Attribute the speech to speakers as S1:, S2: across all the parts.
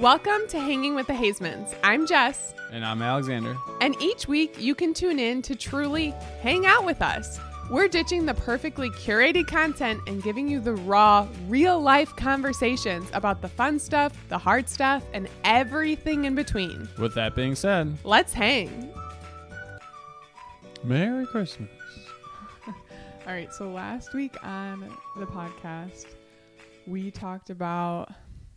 S1: Welcome to Hanging with the Haizmans. I'm Jess,
S2: And I'm Alexander.
S1: and each week you can tune in to truly hang out with us. We're ditching the perfectly curated content and giving you the raw, real life conversations about the fun stuff, the hard stuff, and everything in between.
S2: With that being said,
S1: Let's hang.
S2: Merry Christmas.
S1: All right, so last week on the podcast, we talked about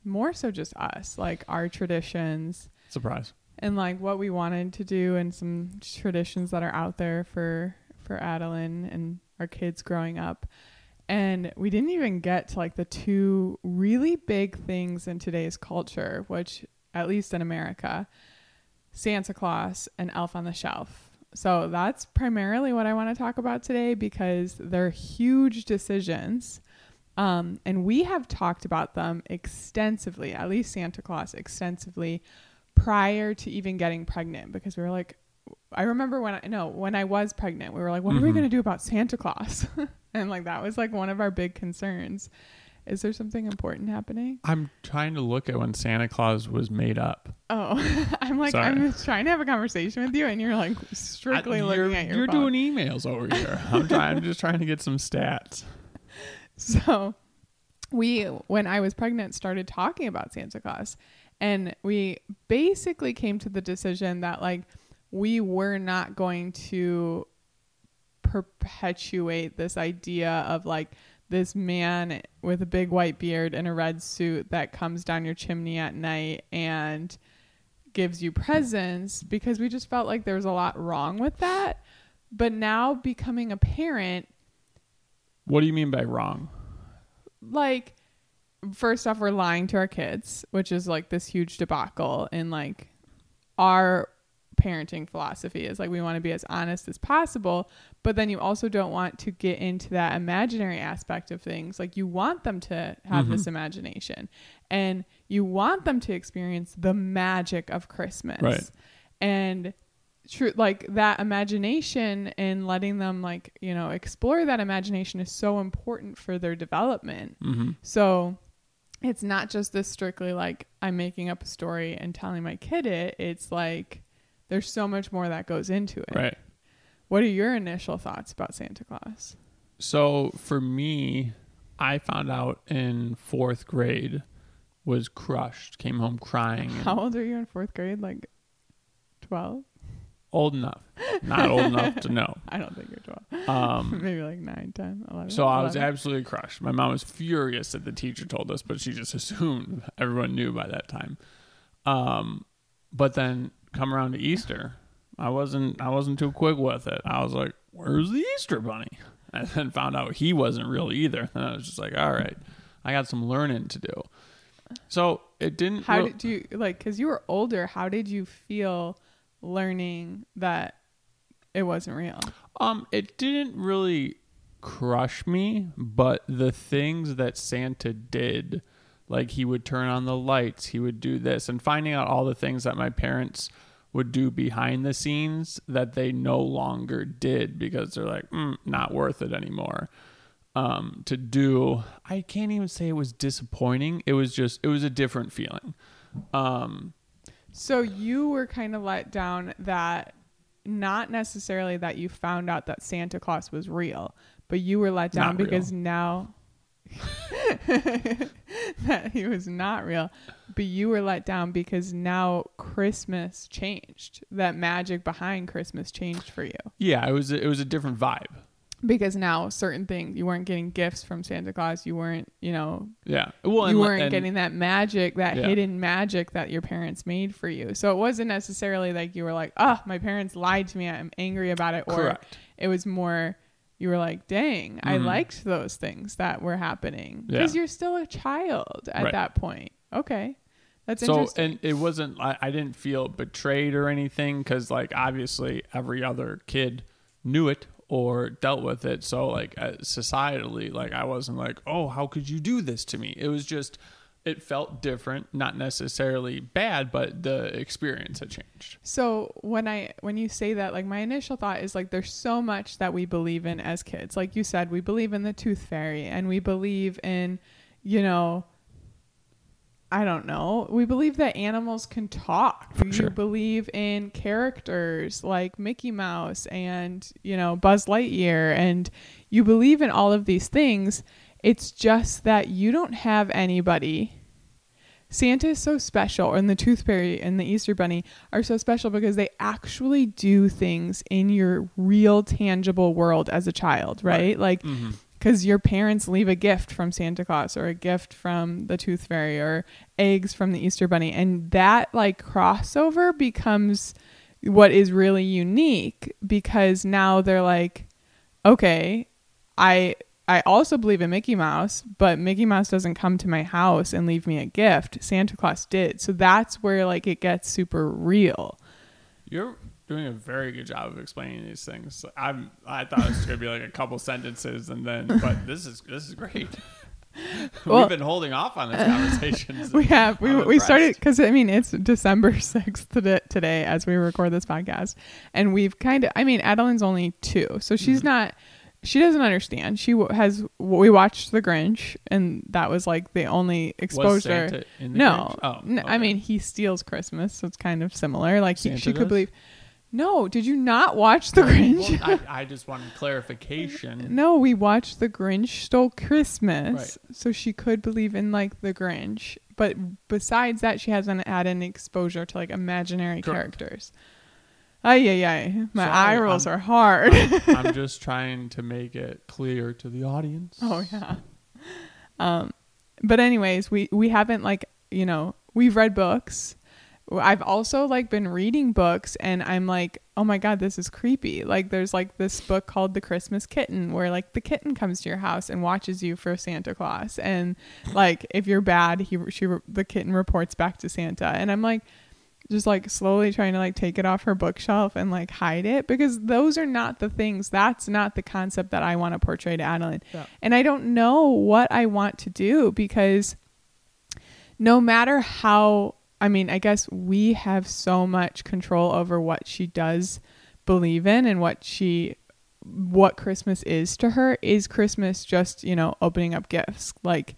S1: more so just us, like our traditions
S2: Surprise.
S1: and like what we wanted to do and some traditions that are out there for for Adalynn and our kids growing up. And we didn't even get to like the two really big things in today's culture, which at least in America, Santa Claus and Elf on the Shelf. So that's primarily what I want to talk about today because they're huge decisions. Um, and we have talked about them extensively, at least Santa Claus extensively, prior to even getting pregnant because we were like, I remember when I no when I was pregnant, we were like, what are we
S2: Mhm.
S1: going to do about Santa Claus? and like that was like one of our big concerns. Is there something important happening?
S2: I'm trying to look at when Santa Claus was made up.
S1: Oh, I'm like
S2: Sorry.
S1: I'm trying to have a conversation with you, and you're like strictly
S2: I-
S1: looking
S2: you're,
S1: at your
S2: You're
S1: phone.
S2: doing emails over here. I'm trying. I'm just trying to get some stats.
S1: So we when I was pregnant started talking about Santa Claus and we basically came to the decision that like we were not going to perpetuate this idea of like this man with a big white beard and a red suit that comes down your chimney at night and gives you presents because we just felt like there was a lot wrong with that. But now becoming a parent
S2: What do you mean by wrong?
S1: like first off we're lying to our kids which is like this huge debacle in like our parenting philosophy is like we want to be as honest as possible but then you also don't want to get into that imaginary aspect of things like you want them to have this mm-hmm. imagination and you want them to experience the magic of christmas
S2: Right.
S1: and true like that imagination and letting them like you know explore that imagination is so important for their development
S2: Mm-hmm.
S1: so it's not just this strictly like i'm making up a story and telling my kid it it's like there's so much more that goes into it
S2: Right.
S1: what are your initial thoughts about santa claus
S2: So for me, I found out in fourth grade, was crushed, came home crying.
S1: how old are you in fourth grade like 12
S2: old enough, not old enough to know.
S1: i don't think you're 12
S2: Um,
S1: maybe like 9 10 11
S2: So I was absolutely crushed. My mom was furious that the teacher told us, but she just assumed everyone knew by that time. Um, but then come around to Easter, I wasn't I wasn't too quick with it. I was like, "Where's the Easter bunny?" And then found out he wasn't real either. And I was just like, "All right, I got some learning to do." So it didn't.
S1: how
S2: real-
S1: did you like because you were older how did you feel learning that it wasn't real
S2: Um, it didn't really crush me, but the things that Santa did, like he would turn on the lights, he would do this, and finding out all the things that my parents would do behind the scenes that they no longer did because they're like, mm, not worth it anymore. Um, to do, I can't even say it was disappointing. It was just, it was a different feeling. Um,
S1: So you were kind of let down that not necessarily that you found out that Santa Claus was real, but you were let down
S2: Not real.
S1: because now that he was not real, but you were let down because now Christmas changed. That magic behind Christmas changed for you.
S2: yeah, it was, it was a different vibe.
S1: Because now certain things you weren't getting gifts from Santa Claus, you weren't, you know,
S2: Yeah. Well,
S1: you
S2: and-
S1: weren't
S2: and-
S1: getting that magic, that
S2: Yeah.
S1: hidden magic that your parents made for you. So it wasn't necessarily like you were like, "Oh, my parents lied to me. I'm angry about it," or
S2: Correct.
S1: it was more you were like, "Dang, I
S2: Mhm.
S1: liked those things that were happening."
S2: Yeah.
S1: Because you're still a child at
S2: Right.
S1: that point. Okay, that's
S2: so
S1: interesting.
S2: and it wasn't I, I didn't feel betrayed or anything because like obviously every other kid knew it or dealt with it. So like uh, societally like i wasn't like oh how could you do this to me? It was just it felt different not necessarily bad but the experience had changed.
S1: So when I when you say that, like my initial thought is like there's so much that we believe in as kids. Like you said, we believe in the tooth fairy and we believe in, you know, I don't know. We believe that animals can talk.
S2: For
S1: you
S2: sure.
S1: believe in characters like Mickey Mouse and, you know, Buzz Lightyear and you believe in all of these things. It's just that you don't have anybody. Santa is so special and the Tooth Fairy and the Easter Bunny are so special because they actually do things in your real tangible world as a child, right?
S2: Right.
S1: Like
S2: Mm-hmm.
S1: Because your parents leave a gift from Santa Claus or a gift from the Tooth Fairy or eggs from the Easter Bunny, and that like crossover becomes what is really unique because now they're like, okay, I I also believe in Mickey Mouse, but Mickey Mouse doesn't come to my house and leave me a gift. Santa Claus did, so that's where like it gets super real.
S2: You're doing a very good job of explaining these things. I'm I thought it was gonna be like a couple sentences and then but this is this is great.
S1: Well-
S2: We've been holding off on this conversation.
S1: we have we,
S2: I'm
S1: we started because i mean it's december 6th today, today as we record this podcast and we've kind of i mean adalynn's only two so she's
S2: Mm-hmm.
S1: not she doesn't understand she w- has we watched the grinch and that was like the only exposure
S2: the
S1: no?
S2: Oh,
S1: n- I
S2: okay.
S1: mean he steals Christmas, so it's kind of similar. Like he, she could believe. No, did you not watch the Grinch?
S2: Well, I, I just wanted clarification.
S1: no, we watched the Grinch stole Christmas, so she could believe in like the Grinch. But besides that, she hasn't had any exposure to like imaginary
S2: Correct.
S1: characters. Ay, yeah, yeah. My
S2: Sorry,
S1: eye rolls
S2: I'm-
S1: are hard.
S2: I'm just trying to make it clear to the audience.
S1: Oh yeah. Um, but anyways, we we haven't like you know we've read books. I've also like been reading books, and I'm like, oh my god, this is creepy. Like, there's like this book called The Christmas Kitten, where like the kitten comes to your house and watches you for Santa Claus, and like if you're bad, he she the kitten reports back to Santa, and I'm like. Just like slowly trying to like take it off her bookshelf and like hide it because those are not the things. That's not the concept that I want to portray to Adalynn.
S2: Yeah.
S1: And I don't know what I want to do because no matter how, I mean, I guess we have so much control over what she does believe in and what she, what Christmas is to her. Is Christmas just, you know, opening up gifts? Like,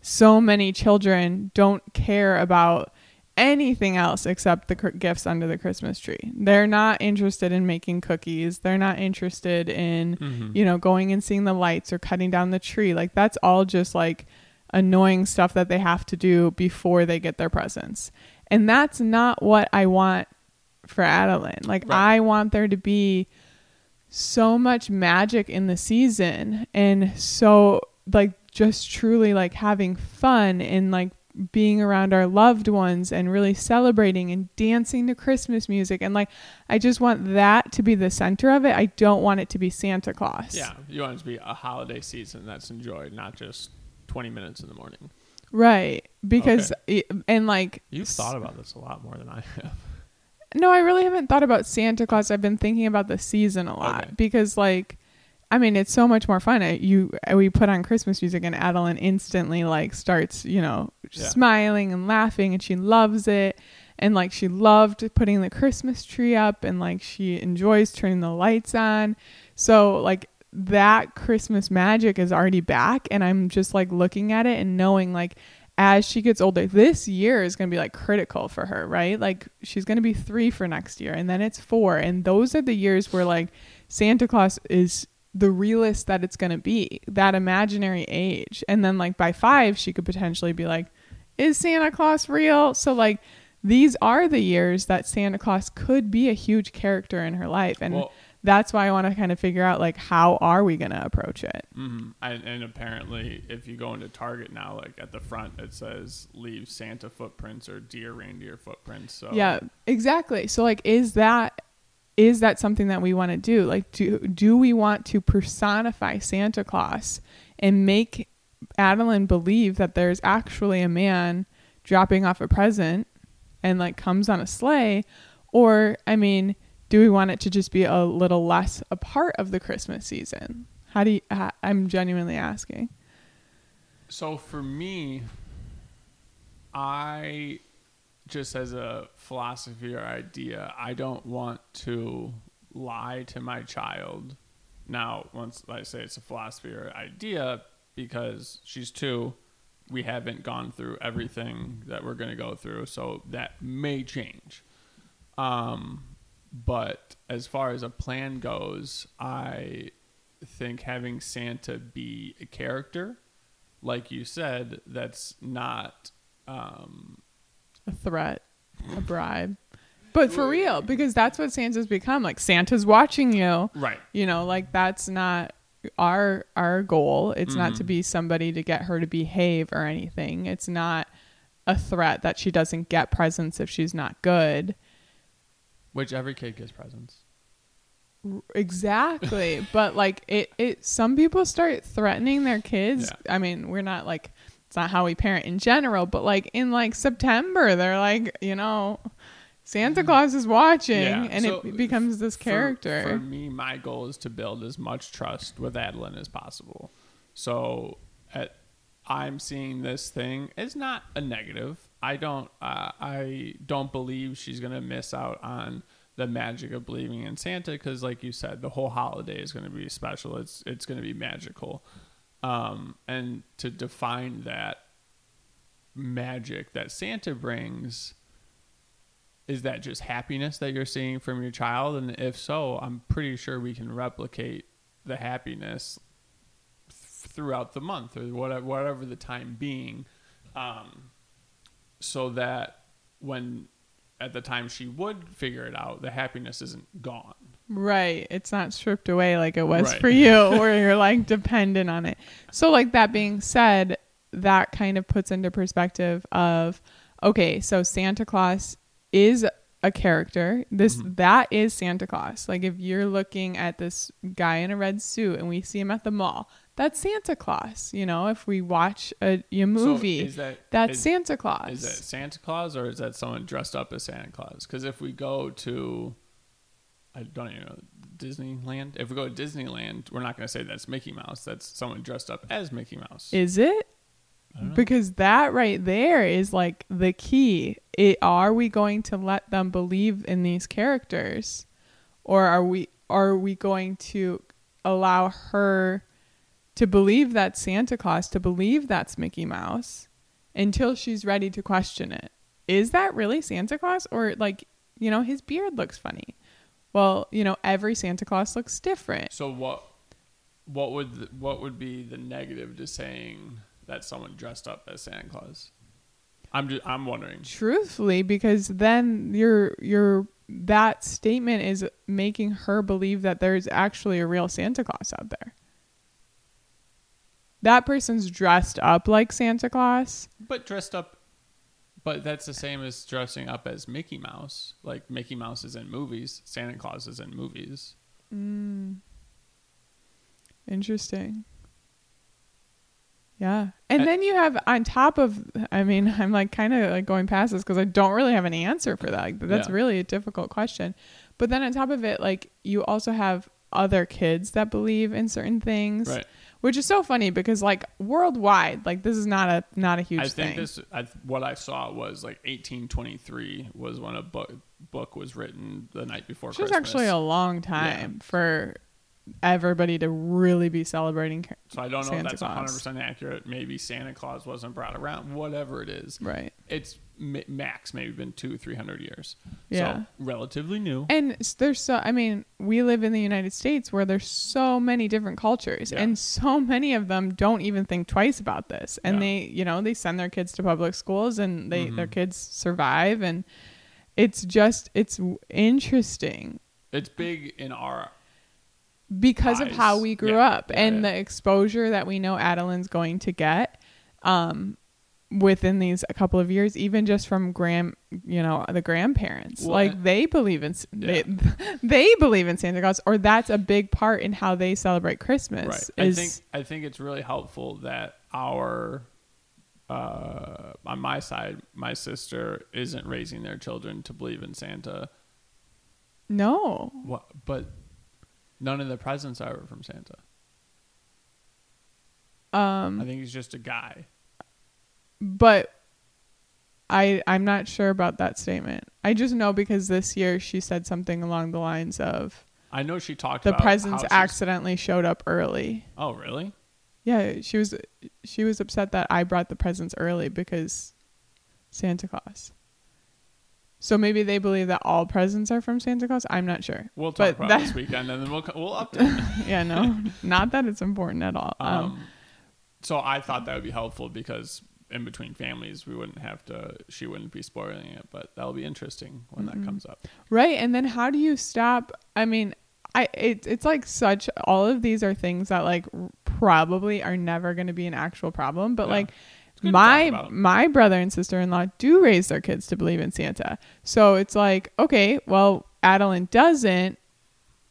S1: so many children don't care about anything else except the cr- gifts under the Christmas tree. They're not interested in making cookies. They're not interested in,
S2: Mhm.
S1: you know, going and seeing the lights or cutting down the tree. Like that's all just like annoying stuff that they have to do before they get their presents. And that's not what I want for Adalynn. Like
S2: Right.
S1: I want there to be so much magic in the season and so like just truly like having fun and like being around our loved ones and really celebrating and dancing to Christmas music and like I just want that to be the center of it. I don't want it to be Santa Claus.
S2: Yeah, you want it to be a holiday season that's enjoyed, not just 20 minutes in the morning.
S1: Right. Because it, and like
S2: You've thought about this a lot more than I have.
S1: No, I really haven't thought about Santa Claus. I've been thinking about the season a lot
S2: Okay.
S1: because, like, I mean, it's so much more fun. I, you we put on Christmas music and Adalynn instantly like starts, you know,
S2: Yeah.
S1: smiling and laughing, and she loves it. And like she loved putting the Christmas tree up, and like she enjoys turning the lights on. So like that Christmas magic is already back, and I'm just like looking at it and knowing like as she gets older, this year is going to be like critical for her, right? Like she's going to be three for next year, and then it's four. And those are the years where like Santa Claus is the realist that it's going to be, that imaginary age. And then like by five, she could potentially be like, is Santa Claus real? So like these are the years that Santa Claus could be a huge character in her life. And
S2: well,
S1: that's why I want to kind of figure out like how are we going to approach it?
S2: mhm. and, and apparently, if you go into Target now, like at the front, it says leave Santa footprints or deer reindeer footprints. So
S1: Yeah, exactly. So like is that is that something that we want to do? Like do do we want to personify Santa Claus and make Adalynn believe that there's actually a man dropping off a present and like comes on a sleigh or I mean, do we want it to just be a little less a part of the Christmas season? How do you I'm genuinely asking.
S2: So for me, I just as a philosophy or idea, I don't want to lie to my child. Now, once I say it's a philosophy or idea, because she's two, we haven't gone through everything that we're going to go through, so that may change. Um, but as far as a plan goes, I think having Santa be a character, like you said, that's not um,
S1: a threat, a bribe. But for real, because that's what Santa's become. Like Santa's watching you.
S2: right.
S1: You know, like that's not our our goal. It's not to be somebody to get her to behave or anything. It's not a threat that she doesn't get presents if she's not good.
S2: Which every kid gets presents.
S1: Exactly. but like it it some people start threatening their kids.
S2: Yeah.
S1: I mean, we're not like it's not how we parent in general, but like in like September, they're like, you know, Santa mm. Claus is watching
S2: Yeah,
S1: and
S2: so
S1: it becomes this character.
S2: For, me, my goal is to build as much trust with Adalynn as possible. So at, I'm seeing this thing as not a negative. I don't. Uh, I don't believe she's gonna miss out on the magic of believing in Santa because, like you said, the whole holiday is gonna be special. It's it's gonna be magical. Um, and to define that magic that Santa brings is that just happiness that you're seeing from your child and if so i'm pretty sure we can replicate the happiness th- throughout the month or whatever, whatever the time being um, so that when at the time she would figure it out the happiness isn't gone
S1: Right. It's not stripped away like it was
S2: Right.
S1: for you, where you're like dependent on it. So, like that being said, that kind of puts into perspective of okay, so Santa Claus is a character. This mm-hmm. that is Santa Claus. Like if you're looking at this guy in a red suit and we see him at the mall, that's Santa Claus. You know, if we watch a, a movie,
S2: so is that
S1: that's
S2: is,
S1: Santa Claus.
S2: is that santa claus or is that someone dressed up as santa claus because if we go to I don't even know Disneyland. If we go to Disneyland, we're not going to say that's Mickey Mouse. That's someone dressed up as Mickey Mouse.
S1: Is it? Because that right there is like the key. It, are we going to let them believe in these characters, or are we are we going to allow her to believe that's Santa Claus, to believe that's Mickey Mouse, until she's ready to question it? Is that really Santa Claus, or like you know his beard looks funny? Well, you know every Santa Claus looks different.
S2: So what what would the, what would be the negative to saying that someone dressed up as Santa Claus? I'm just I'm wondering.
S1: truthfully because then you're you're that statement is making her believe that there's actually a real Santa Claus out there. That person's dressed up like Santa Claus.
S2: But dressed up but that's the same as dressing up as Mickey Mouse. Like Mickey Mouse is in movies, Santa Claus is in movies. Hmm.
S1: Interesting. Yeah. And
S2: I-
S1: then you have on top of I mean, I'm like kind of like going past this because I don't really have an answer for that. Like, that's
S2: Yeah.
S1: really a difficult question. But then on top of it, like you also have other kids that believe in certain things.
S2: Right.
S1: Which is so funny because like worldwide, like this is not a not a huge
S2: I think
S1: thing.
S2: this I, what I saw was like 1823 was when a book book was written the night before
S1: Which is
S2: Christmas.
S1: actually a long time for everybody to really be celebrating.
S2: so I don't know
S1: Santa
S2: if that's 100% accurate. Maybe Santa Claus wasn't brought around. Whatever it is.
S1: Right.
S2: it's max maybe been two three hundred years
S1: Yeah.
S2: so relatively new
S1: And there's so I mean, we live in the United States where there's so many different cultures
S2: Yeah.
S1: and so many of them don't even think twice about this. And
S2: Yeah.
S1: they, you know, they send their kids to public schools and they their
S2: Mhm.
S1: kids survive and it's just it's interesting
S2: it's big in our
S1: because of how we grew
S2: Yeah.
S1: up and the exposure that we know Adalynn's going to get um within these a couple of years even just from grand you know the grandparents.
S2: Well,
S1: like they believe in s they, they believe in Santa Claus or that's a big part in how they celebrate Christmas
S2: right.
S1: Is
S2: i think i think it's really helpful that our uh on my side my sister isn't raising their children to believe in santa.
S1: No.
S2: What but none of the presents are from santa.
S1: Um
S2: i think he's just a guy
S1: but I I'm not sure about that statement. I just know because this year she said something along the lines of
S2: i know she talked
S1: the
S2: about
S1: presents
S2: how she's-
S1: accidentally showed up early.
S2: oh really
S1: Yeah, she was she was upset that I brought the presents early because Santa Claus. So maybe they believe that all presents are from Santa Claus. I'm not sure.
S2: We'll talk about
S1: that-
S2: this weekend, and then we'll we'll update.
S1: yeah, no, not that it's important at all. Um,
S2: Um, so I thought that would be helpful because in between families, we wouldn't have to. She wouldn't be spoiling it, but that'll be interesting when that mm-hmm. comes up.
S1: Right. And then how do you stop? I mean, I it, it's like such all of these are things that like probably are never going to be an actual problem, but
S2: Yeah.
S1: like
S2: It's good to
S1: my my brother and sister-in-law do raise their kids to believe in Santa. So it's like, okay, well, Adalynn doesn't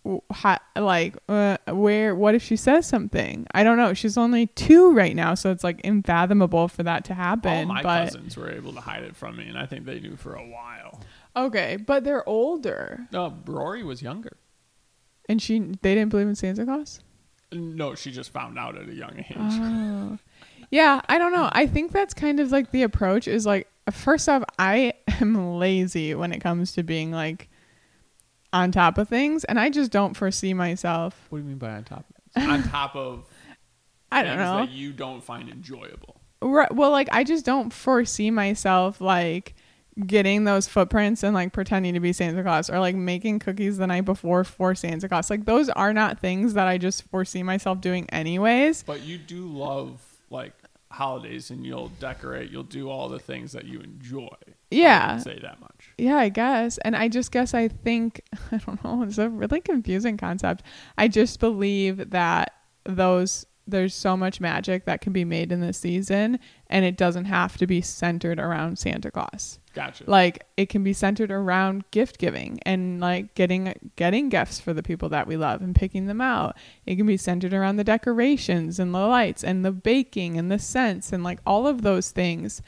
S1: w- ha, like uh, where what if she says something? I don't know. She's only 2 right now, so it's like unfathomable for that to
S2: All
S1: happen,
S2: my
S1: but
S2: cousins were able to hide it from me, and I think they knew for a while.
S1: okay, but they're older.
S2: No, Rory was younger.
S1: And she they didn't believe in Santa Claus?
S2: No, she just found out at a young age.
S1: Oh. Yeah, I don't know. I think that's kind of like the approach is like first off, I am lazy when it comes to being like on top of things and I just don't foresee myself.
S2: what do you mean by on top of on top of
S1: I don't know.
S2: that you don't find enjoyable.
S1: Right, well, like I just don't foresee myself like getting those footprints and like pretending to be Santa Claus or like making cookies the night before for Santa Claus. Like those are not things that I just foresee myself doing anyways.
S2: But you do love like holidays, and you'll decorate. You'll do all the things that you enjoy.
S1: Yeah.
S2: say that much.
S1: Yeah, I guess. And I just guess I think, I don't know, it's a really confusing concept. I just believe that those, there's so much magic that can be made in this season, and it doesn't have to be centered around Santa Claus.
S2: Gotcha.
S1: Like it can be centered around gift giving and like getting getting gifts for the people that we love and picking them out. It can be centered around the decorations and the lights and the baking and the scents and like all of those things.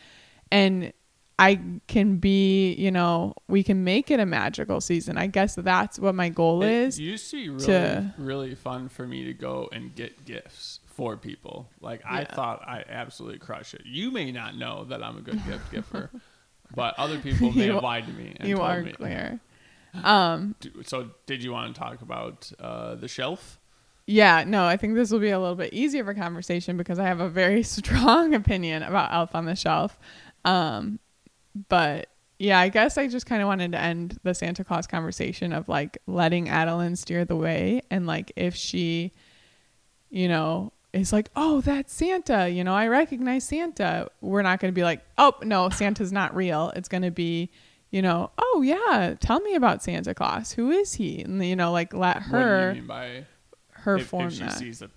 S1: And I can be, you know, we can make it a magical season. I guess that's what my goal is.
S2: It
S1: is.
S2: used to be really,
S1: to-
S2: really fun for me to go and get gifts for people. Like I thought I absolutely crush it. You may not know that I'm a good gift giver, but other people may
S1: You-
S2: have lied to me. And
S1: you
S2: told
S1: are
S2: me.
S1: clear. Um,
S2: So, did you want to talk about uh, the shelf?
S1: Yeah, no, I think this will be a little bit easier of a conversation because I have a very strong opinion about Elf on the Shelf. Um, but yeah, I guess I just kind of wanted to end the Santa Claus conversation of like letting Adalynn steer the way and like if she, you know, is like, oh, that's Santa, you know, I recognize Santa. We're not going to be like, oh, no, Santa's not real. It's going to be, you know, oh, yeah, tell me about Santa Claus. Who is he? And, you know, like let her,
S2: what do
S1: her,
S2: you mean by
S1: her
S2: if,
S1: form
S2: if she
S1: that.
S2: sees a,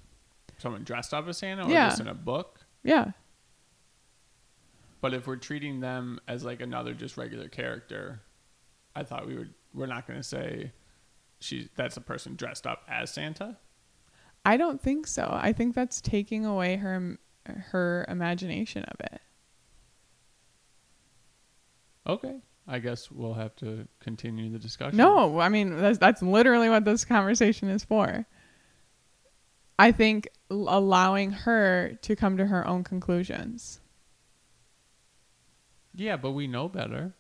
S2: someone dressed up as Santa or
S1: Yeah.
S2: just in a book?
S1: Yeah.
S2: But if we're treating them as like another just regular character, I thought we would. We're not going to say she that's a person dressed up as Santa.
S1: I don't think so. I think that's taking away her her imagination of it.
S2: Okay, I guess we'll have to continue the discussion.
S1: No, I mean that's that's literally what this conversation is for. I think allowing her to come to her own conclusions.
S2: Yeah, but we know better.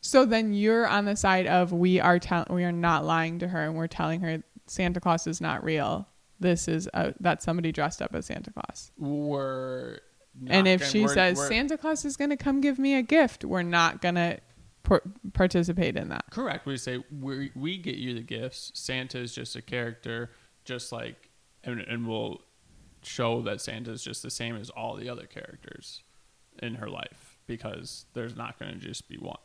S1: So then you're on the side of we are tell- we are not lying to her and we're telling her Santa Claus is not real. This is a, that's somebody dressed up as Santa Claus.
S2: We're
S1: and if
S2: gonna-
S1: she
S2: we're-
S1: says
S2: we're-
S1: Santa Claus is going to come give me a gift, we're not going to par- participate in that.
S2: correct, we say we we get you the gifts. Santa is just a character, just like, and and we'll show that Santa is just the same as all the other characters in her life because there's not going to just be one.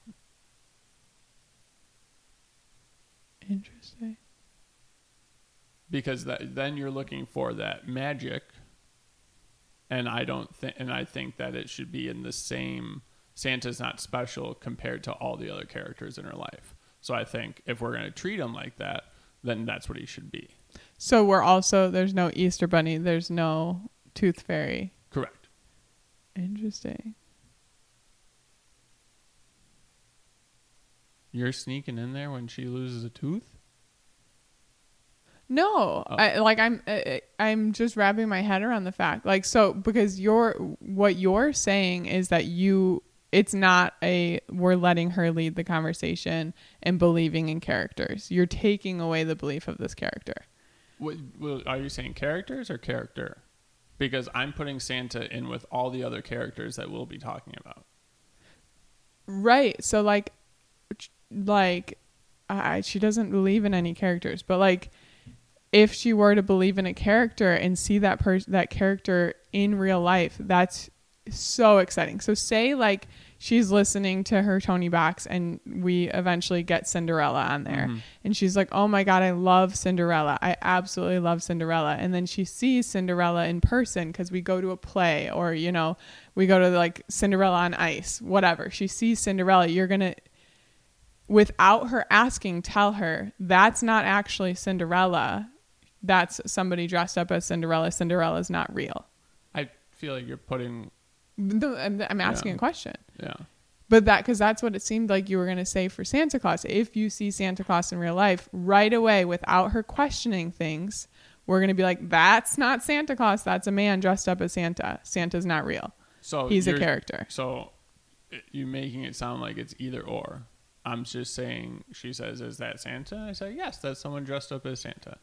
S1: Interesting.
S2: because that then you're looking for that magic and i don't think and i think that it should be in the same santa's not special compared to all the other characters in her life so i think if we're going to treat him like that then that's what he should be
S1: So we're also there's no Easter bunny, there's no tooth fairy.
S2: correct
S1: Interesting.
S2: You're sneaking in there when she loses a tooth
S1: No,
S2: Oh.
S1: I, like I'm I, I'm just wrapping my head around the fact like so because you're what you're saying is that you it's not a we're letting her lead the conversation and believing in characters. You're taking away the belief of this character.
S2: what, what, are you saying characters or character because I'm putting Santa in with all the other characters that we'll be talking about.
S1: Right. So like like I she doesn't believe in any characters, but like if she were to believe in a character and see that person that character in real life, that's so exciting. So say like she's listening to her Toniebox and we eventually get Cinderella on there
S2: Mhm.
S1: and she's like, "Oh my god, I love Cinderella. I absolutely love Cinderella." And then she sees Cinderella in person cuz we go to a play or, you know, we go to like Cinderella on Ice, whatever. She sees Cinderella, you're going to without her asking tell her that's not actually Cinderella. That's somebody dressed up as Cinderella. Cinderella's not real.
S2: I feel like you're putting
S1: I'm asking
S2: Yeah.
S1: a question.
S2: yeah.
S1: But that, because that's what it seemed like you were going to say for Santa Claus. If you see Santa Claus in real life, right away, without her questioning things, we're going to be like, that's not Santa Claus. That's a man dressed up as Santa. Santa's not real.
S2: So
S1: He's a character.
S2: So eh, you're making it sound like it's either or. I'm just saying. She says, "Is that Santa?" I say, "Yes, that's someone dressed up as Santa."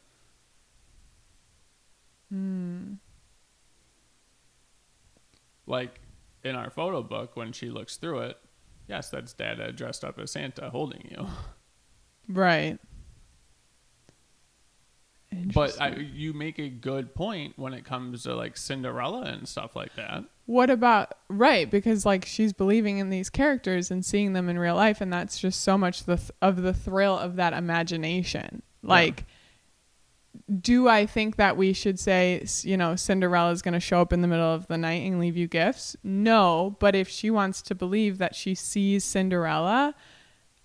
S1: Hmm.
S2: Like in our photo book, when she looks through it, yes, that's Dada dressed up as Santa holding you.
S1: Right.
S2: But I, you make a good point when it comes to like Cinderella and stuff like that.
S1: what about right? Because like she's believing in these characters and seeing them in real life, and that's just so much the th- of the thrill of that imagination. Like, do I think that we should say, you know, Cinderella's going to show up in the middle of the night and leave you gifts? No, but if she wants to believe that she sees Cinderella,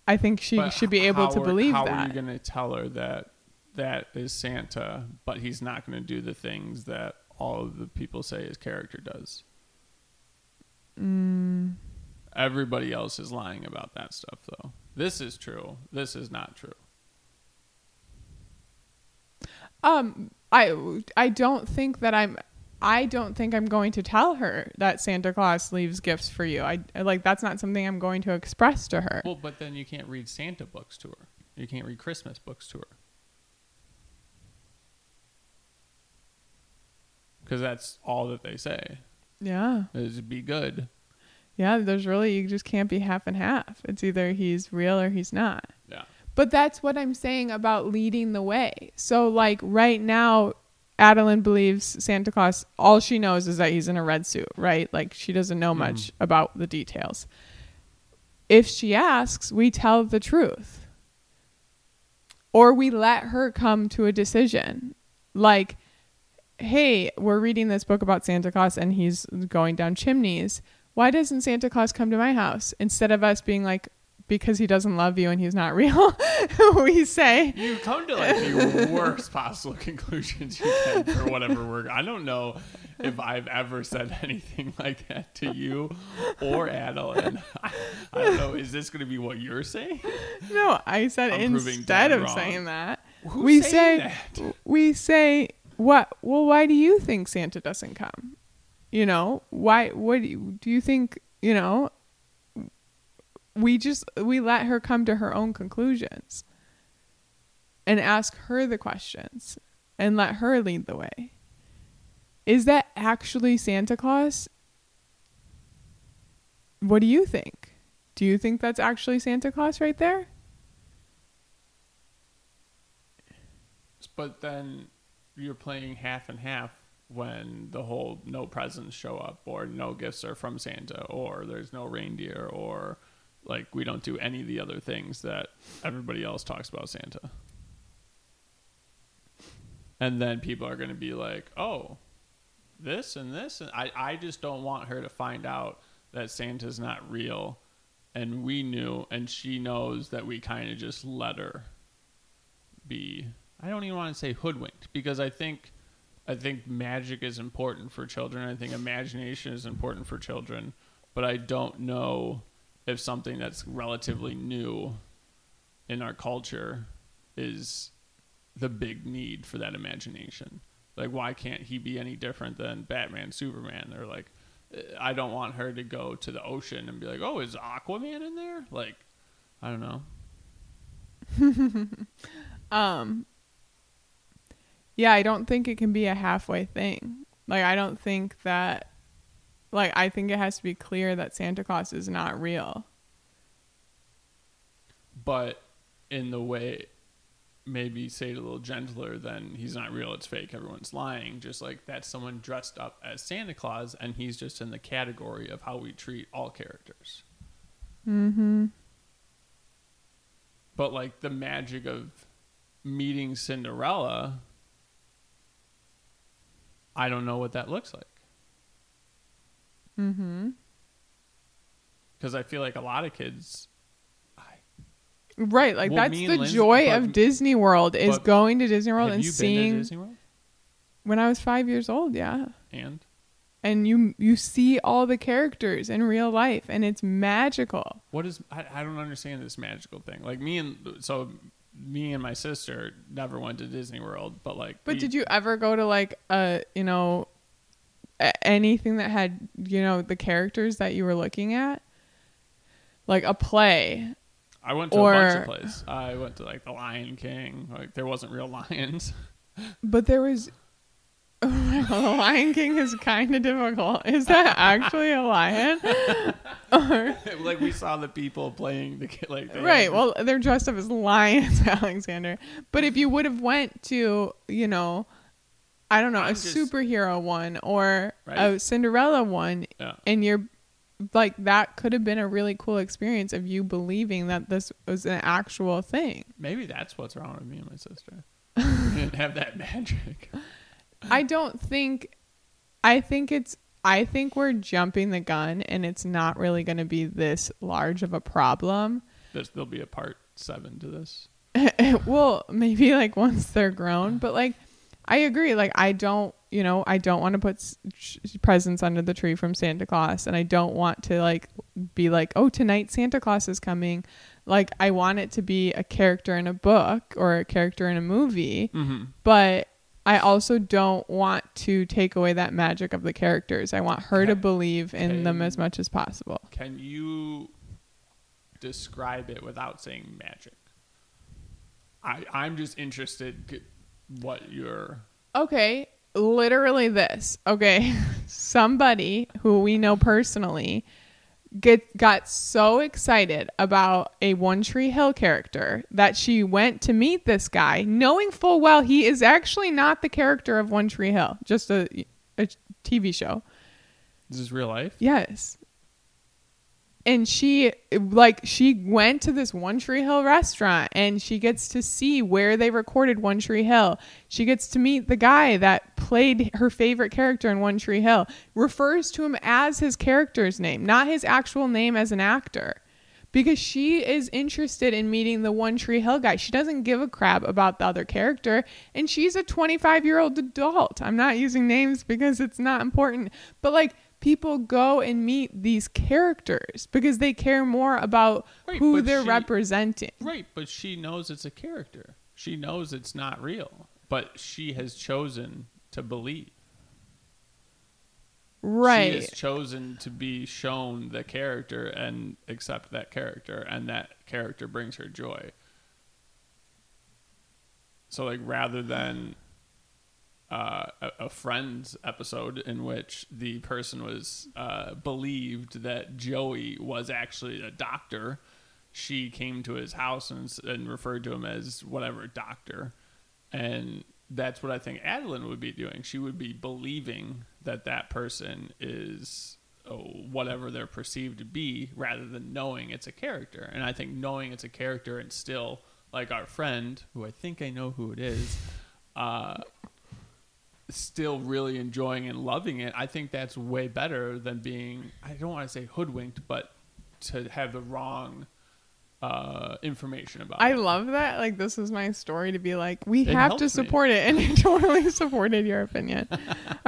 S1: I think she
S2: But
S1: should be able to
S2: are-
S1: believe
S2: how are you going to tell her that that is Santa, but he's not going to do the things that all of the people say his character does?
S1: Mm,
S2: Everybody else is lying about that stuff, though. This is true. This is not true.
S1: Um, I I don't think that I'm. I don't think I'm going to tell her that Santa Claus leaves gifts for you. I I- like that's not something I'm going to express to her.
S2: Well, but then you can't read Santa books to her. You can't read Christmas books to her. Because that's all that they say
S1: Yeah,
S2: is be good.
S1: yeah. There's really you just can't be half and half. It's either he's real or he's not.
S2: Yeah.
S1: But that's what I'm saying about leading the way. So like right now, Adalynn believes Santa Claus. All she knows is that he's in a red suit, right? Like she doesn't know mm-hmm. much about the details. If she asks, we tell the truth. Or we let her come to a decision. Like, hey, we're reading this book about Santa Claus and he's going down chimneys. Why doesn't Santa Claus come to my house? Instead of us being like, because he doesn't love you and he's not real, we say,
S2: You come to like the worst possible conclusions you can for whatever work. I don't know if I've ever said anything like that to you or Adalynn. I, I don't know. Is this going to be what you're saying?
S1: no, I said
S2: I'm
S1: instead of
S2: wrong.
S1: saying that,
S2: Who's
S1: we say,
S2: that?
S1: we say, what? Well, why do you think Santa doesn't come? You know, why? What do you, do you think? You know, we just we let her come to her own conclusions and ask her the questions and let her lead the way. Is that actually Santa Claus? What do you think? Do you think that's actually Santa Claus right there?
S2: But then you're playing half and half when the whole no presents show up or no gifts are from Santa or there's no reindeer or like we don't do any of the other things that everybody else talks about Santa. And then people are going to be like, "Oh, this and this." And I I just don't want her to find out that Santa's not real and we knew and she knows that we kind of just let her be I don't even want to say hoodwinked because I think I think magic is important for children. I think imagination is important for children, but I don't know if something that's relatively new in our culture is the big need for that imagination. Like why can't he be any different than Batman, Superman? Or like I don't want her to go to the ocean and be like, "Oh, is Aquaman in there?" Like I don't know.
S1: Um yeah, I don't think it can be a halfway thing. Like I don't think that like I think it has to be clear that Santa Claus is not real.
S2: But in the way maybe say it a little gentler than he's not real, it's fake, everyone's lying. Just like that's someone dressed up as Santa Claus and he's just in the category of how we treat all characters.
S1: Mm-hmm.
S2: But like the magic of meeting Cinderella, I don't know what that looks like.
S1: Mm-hmm.
S2: Because I feel like a lot of kids,
S1: Right, like
S2: Well,
S1: that's the
S2: Lindsay-
S1: joy
S2: but-
S1: of Disney World is going to Disney World and
S2: you been to
S1: seeing
S2: Disney World?
S1: when I was 5 years old, yeah.
S2: And
S1: And you you see all the characters in real life and it's magical.
S2: what is I, I don't understand this magical thing. Like me and so me and my sister never went to Disney World, but like
S1: But
S2: we-
S1: did you ever go to like a, you know, anything that had, you know, the characters that you were looking at? Like a play.
S2: I went to a bunch of places. I went to like the Lion King. Like there wasn't real lions.
S1: But there was the Lion King is kind of difficult. Is that actually a lion? or,
S2: like we saw the people playing the ki- like
S1: right. Well, they're dressed up as lions, Alexander. But if you would have went to, you know, I don't know,
S2: I'm
S1: a
S2: just-
S1: superhero one or
S2: Right.
S1: a Cinderella one,
S2: yeah.
S1: and you're like that could have been a really cool experience of you believing that this was an actual thing.
S2: Maybe that's what's wrong with me and my sister. we didn't have that magic.
S1: I don't think I think it's I think we're jumping the gun and it's not really going to be this large of a problem.
S2: There's, there'll be a part seven to this.
S1: well, maybe like once they're grown, but like I agree like I don't, you know, I don't want to put sh- presents under the tree from Santa Claus and I don't want to like be like, "Oh, tonight Santa Claus is coming." Like I want it to be a character in a book or a character in a movie.
S2: Mm-hmm.
S1: but I also don't want to take away that magic of the characters. I want her to believe in them as much as possible.
S2: Can you describe it without saying magic? I I'm just interested what your
S1: Okay, literally this. Okay, somebody who we know personally get got so excited about a One Tree Hill character that she went to meet this guy, knowing full well he is actually not the character of One Tree Hill, just a a TV show.
S2: this is real life.
S1: Yes. And she like she went to this One Tree Hill restaurant and she gets to see where they recorded One Tree Hill. She gets to meet the guy that played her favorite character in One Tree Hill. Refers to him as his character's name, not his actual name as an actor. Because she is interested in meeting the One Tree Hill guy. She doesn't give a crap about the other character. And she's a 25 year old adult. I'm not using names because it's not important. But like, people go and meet these characters because they care more about
S2: Right,
S1: who they're
S2: she-
S1: representing.
S2: Right, but she knows it's a character. She knows it's not real, but she has chosen to believe.
S1: Right.
S2: She has chosen to be shown the character and accept that character, and that character brings her joy. So, like, rather than uh, a, Friends episode in which the person was uh, believed that Joey was actually a doctor, she came to his house and, and referred to him as whatever doctor, and that's what I think Adalynn would be doing. She would be believing that that person is oh, whatever they're perceived to be, rather than knowing it's a character. And I think knowing it's a character and still, like our friend, who I think I know who it is, uh, still really enjoying and loving it. I think that's way better than being. I don't want to say hoodwinked, but to have the wrong uh, information about.
S1: I
S2: it.
S1: love that. Like, this is my story to be like, we
S2: It
S1: have to
S2: helps me.
S1: support it. And you totally supported your opinion. All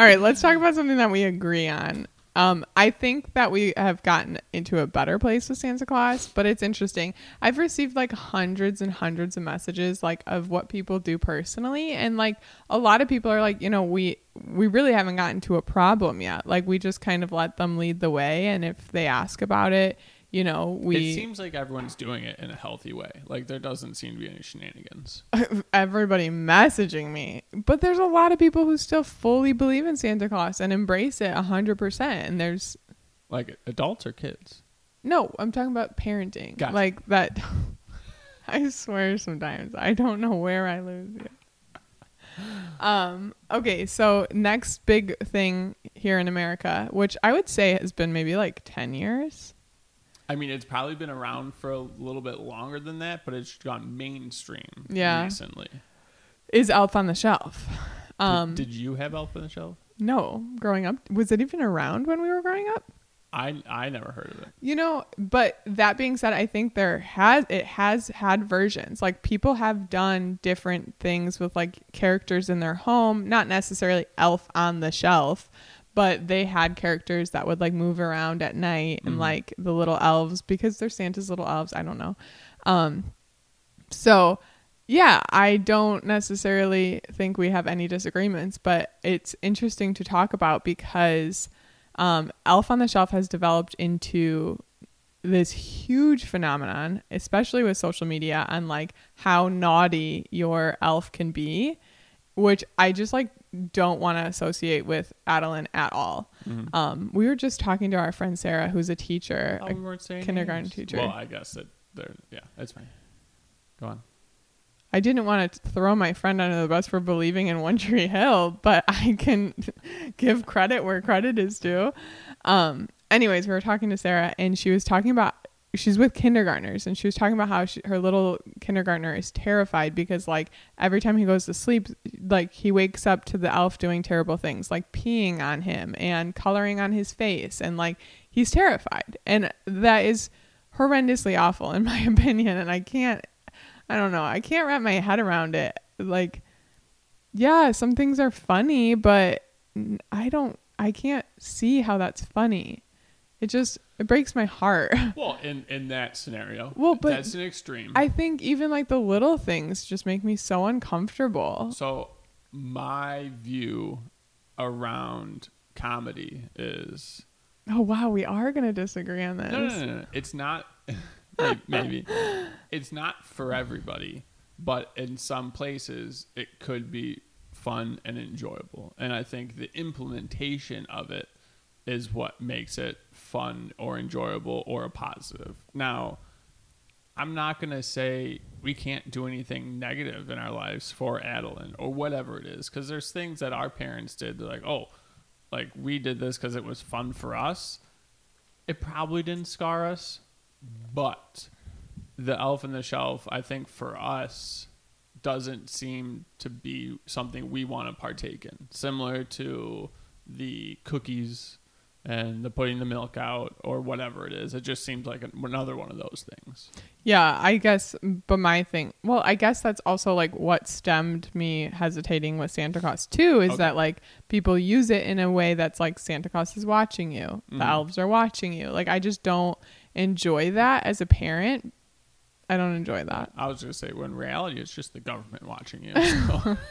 S1: right, let's talk about something that we agree on. Um, I think that we have gotten into a better place with Santa Claus, but it's interesting. I've received like hundreds and hundreds of messages like of what people do personally, and like a lot of people are like, you know, we we really haven't gotten to a problem yet. Like we just kind of let them lead the way, and if they ask about it, you know, we it
S2: seems like everyone's doing it in a healthy way. Like there doesn't seem to be any shenanigans.
S1: everybody messaging me. But there's a lot of people who still fully believe in Santa Claus and embrace it 100%. And there's
S2: Like adults or kids.
S1: no, I'm talking about parenting.
S2: Gotcha.
S1: Like that I swear sometimes I don't know where I lose you. Um okay, so next big thing here in America, which I would say has been maybe like 10 years.
S2: I mean, it's probably been around for a little bit longer than that, but it's gone mainstream
S1: Yeah.
S2: recently.
S1: Is Elf on the Shelf.
S2: Did-
S1: Um
S2: did, you have Elf on the Shelf?
S1: no, growing up was it even around when we were growing up?
S2: I I never heard of it.
S1: You know, but that being said, I think there has it has had versions. Like people have done different things with like characters in their home, not necessarily elf on the shelf, but they had characters that would like move around at night and
S2: Mhm.
S1: like the little elves because they're Santa's little elves, I don't know. Um so yeah, I don't necessarily think we have any disagreements, but it's interesting to talk about because um, Elf on the Shelf has developed into this huge phenomenon, especially with social media, and like how naughty your elf can be, which I just like don't want to associate with Adalynn at all.
S2: Mhm.
S1: Um, we were just talking to our friend Sarah, who's a teacher.
S2: Oh, we weren't
S1: kindergarten
S2: names.
S1: teacher.
S2: Well, I guess that they're yeah, that's fine. Go on.
S1: I didn't want to throw my friend under the bus for believing in One Tree Hill, but I can give credit where credit is due. Um, anyways, we were talking to Sarah, and she was talking about she's with kindergartners, and she was talking about how she, her little kindergartner is terrified because like every time he goes to sleep, like he wakes up to the elf doing terrible things, like peeing on him and coloring on his face, and like he's terrified, and that is horrendously awful in my opinion, and I can't I don't know. I can't wrap my head around it. Like, yeah, some things are funny, but I don't, I can't see how that's funny. It just, it breaks my heart.
S2: Well, in in that scenario,
S1: Well, but
S2: that's an extreme.
S1: I think even like the little things just make me so uncomfortable.
S2: so my view around comedy is
S1: Oh, wow. We are going to disagree on this.
S2: no, no, no, no, no. It's not maybe it's not for everybody, but in some places it could be fun and enjoyable. And I think the implementation of it is what makes it fun or enjoyable or a positive. Now, I'm not going to say we can't do anything negative in our lives for Adalynn or whatever it is because there's things that our parents did. Like, oh, like we did this because it was fun for us. It probably didn't scar us, but the elf in the shelf, I think for us, doesn't seem to be something we want to partake in. Similar to the cookies and the putting the milk out or whatever it is. It just seems like another one of those things.
S1: Yeah, I guess, but my thing, well, I guess that's also like what stemmed me hesitating with Santa Claus too is
S2: Okay.
S1: that like people use it in a way that's like Santa Claus is watching you, the
S2: Mhm.
S1: elves are watching you. Like, I just don't enjoy that as a parent. I don't enjoy that.
S2: I was going to say, when reality, it's just the government watching you. So.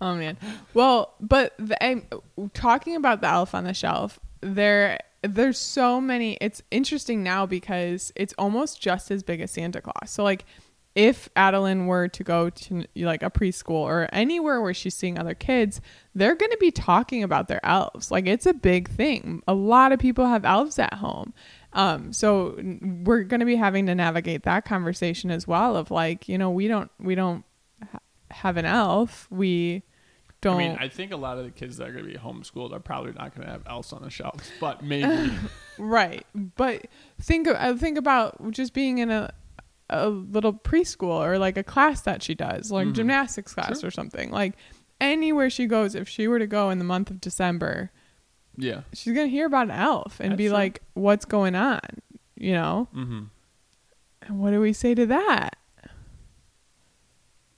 S1: Oh man. Well, but the, I'm talking about the elf on the shelf. There, there's so many. It's interesting now because it's almost just as big as Santa Claus. So like, if Adalynn were to go to like a preschool or anywhere where she's seeing other kids, they're going to be talking about their elves. Like it's a big thing. A lot of people have elves at home. Um, so we're going to be having to navigate that conversation as well of like, you know, we don't, we don't ha- have an elf. We don't.
S2: I mean, I think a lot of the kids that are going to be homeschooled are probably not going to have else on the shelves, but maybe.
S1: Right. But think I think about just being in a a little preschool or like a class that she does, like
S2: Mhm.
S1: gymnastics class
S2: Sure.
S1: or something. Like anywhere she goes, if she were to go in the month of December,
S2: yeah.
S1: she's gonna hear about an elf and
S2: That's
S1: be
S2: true.
S1: like, "What's going on?" You know.
S2: Mm-hmm.
S1: And what do we say to that?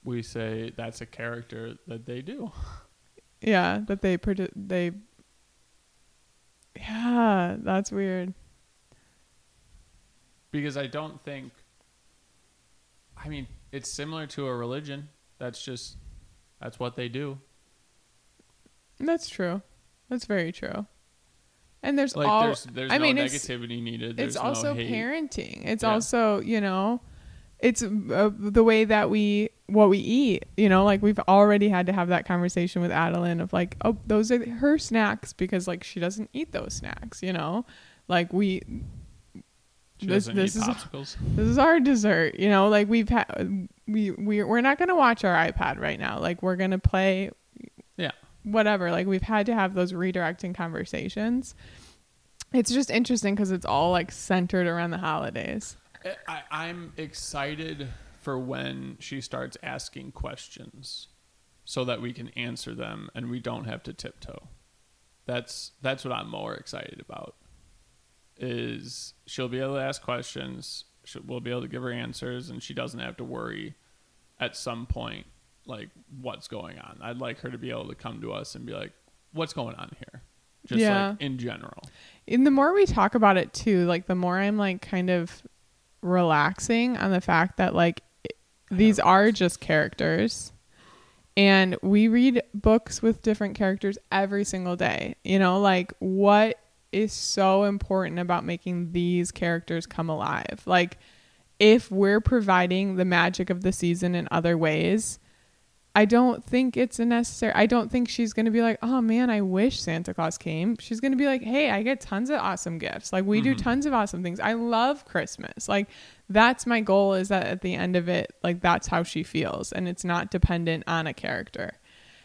S2: We say that's a character that they do.
S1: Yeah, that they produ- they. Yeah, that's weird.
S2: Because I don't think. I mean, it's similar to a religion. That's just. That's what they do.
S1: That's true. That's very true. And there's
S2: Like
S1: all
S2: there's there's
S1: I
S2: no
S1: mean, it's-
S2: negativity needed. There's
S1: it's also
S2: no
S1: parenting. It's
S2: Yeah.
S1: also, you know, it's uh, the way that we what we eat. You know, like we've already had to have that conversation with Adalynn of like, oh, those are her snacks because like she doesn't eat those snacks. You know, like we
S2: She
S1: this- this is-
S2: popsicles.
S1: this is our dessert. You know, like we've had we we we're not gonna watch our iPad right now. Like we're gonna play
S2: Yeah.
S1: whatever. Like we've had to have those redirecting conversations. It's just interesting because it's all like centered around the holidays.
S2: Eh, I, I'm excited for when she starts asking questions so that we can answer them and we don't have to tiptoe. That's that's what I'm more excited about. Is she'll be able to ask questions, we'll be able to give her answers, and she doesn't have to worry at some point like what's going on. I'd like her to be able to come to us and be like, "What's going on here?" Just
S1: Yeah.
S2: like in general.
S1: And the more we talk about it too, like the more I'm like kind of relaxing on the fact that like these are just characters and we read books with different characters every single day. You know, like what is so important about making these characters come alive? Like if we're providing the magic of the season in other ways, I don't think it's a necessary. I don't think she's going to be like, "Oh man, I wish Santa Claus came." She's going to be like, "Hey, I get tons of awesome gifts. Like we do
S2: Mhm.
S1: tons of awesome things. I love Christmas." Like that's my goal is that at the end of it, like that's how she feels and it's not dependent on a character.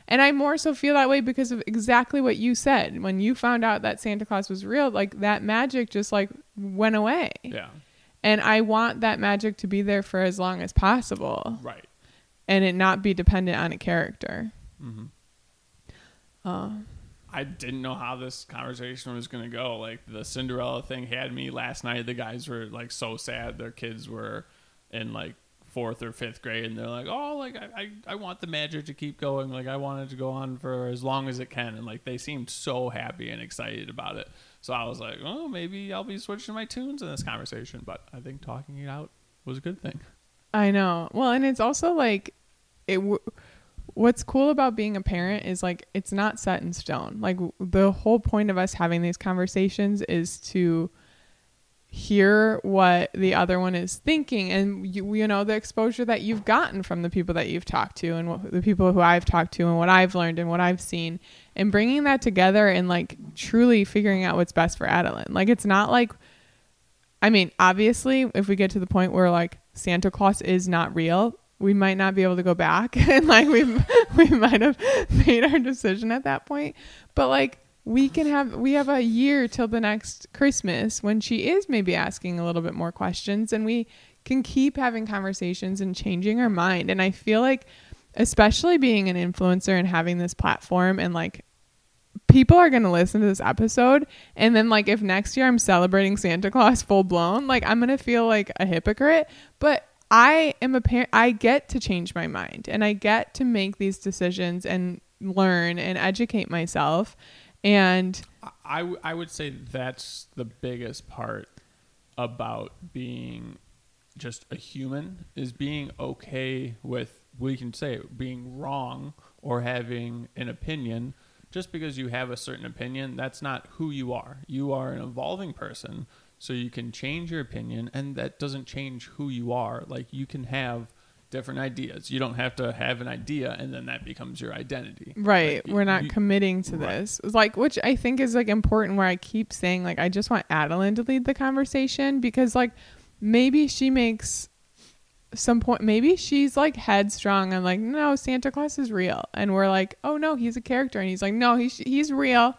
S1: And I more so feel that way because of exactly what you said. When you found out that Santa Claus was real, like that magic just like went away.
S2: Yeah.
S1: And I want that magic to be there for as long as possible
S2: Right.
S1: And it not be dependent on a character.
S2: hmm
S1: Uh,
S2: I didn't know how this conversation was going to go. Like the Cinderella thing had me last night. The guys were like so sad. Their kids were in like fourth or fifth grade, and they're like, "Oh, like I, I, I want the magic to keep going. Like I want it to go on for as long as it can." And like they seemed so happy and excited about it. So I was like, "Oh, maybe I'll be switching my tunes in this conversation." But I think talking it out was a good thing.
S1: I know. Well, and it's also like it. W- what's cool about being a parent is like it's not set in stone. Like the whole point of us having these conversations is to hear what the other one is thinking and you, you know the exposure that you've gotten from the people that you've talked to and the people who I've talked to and what I've learned and what I've seen and bringing that together and like truly figuring out what's best for Adalynn. Like it's not like I mean, obviously, if we get to the point where like Santa Claus is not real, we might not be able to go back and like we we might have made our decision at that point. But like we can have we have a year till the next Christmas when she is maybe asking a little bit more questions and we can keep having conversations and changing our mind. And I feel like especially being an influencer and having this platform and like people are going to listen to this episode and then like if next year I'm celebrating Santa Claus full blown, like I'm going to feel like a hypocrite, but I am a parent I get to change my mind and I get to make these decisions and learn and educate myself and
S2: I- w- I would say that's the biggest part about being just a human is being okay with we can say it, being wrong or having an opinion just because you have a certain opinion that's not who you are. You are an evolving person so you can change your opinion and that doesn't change who you are. Like you can have different ideas. You don't have to have an idea and then that becomes your identity.
S1: Right.
S2: Like,
S1: we're not
S2: you-
S1: committing to
S2: right.
S1: this. It's like which i think is like important where i keep saying like i just want adalynn to lead the conversation because like maybe she makes some point maybe she's like headstrong and like no santa claus is real. And we're like oh no he's a character. And he's like no he's he's real.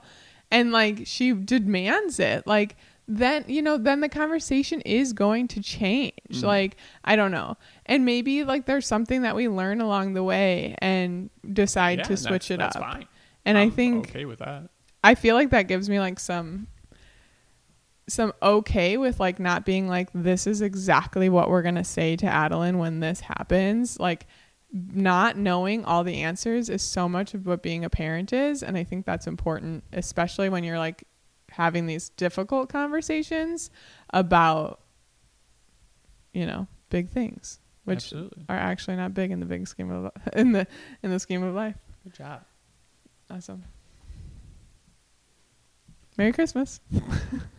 S1: And like she demands it. Like then you know then the conversation is going to change.
S2: Mhm.
S1: like i don't know. And maybe like there's something that we learn along the way and decide
S2: Yeah,
S1: to switch it
S2: that's
S1: up.
S2: fine.
S1: and i
S2: I'm
S1: think
S2: okay with that.
S1: I feel like that gives me like some some okay with like not being like this is exactly what we're going to say to Adalynn when this happens like not knowing all the answers is so much of what being a parent is and I think that's important especially when you're like having these difficult conversations about you know big things which
S2: Absolutely.
S1: are actually not big in the big scheme of in the in the scheme of life
S2: Good job.
S1: awesome
S3: Merry Christmas.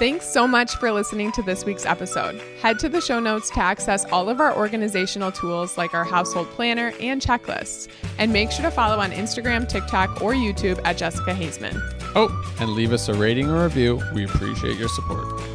S1: Thanks so much for listening to this week's episode. Head to the show notes to access all of our organizational tools like our household planner and checklists. And make sure to follow on Instagram, TikTok, or YouTube at Jessica Haizman.
S2: Oh, and leave us a rating or review. We appreciate your support.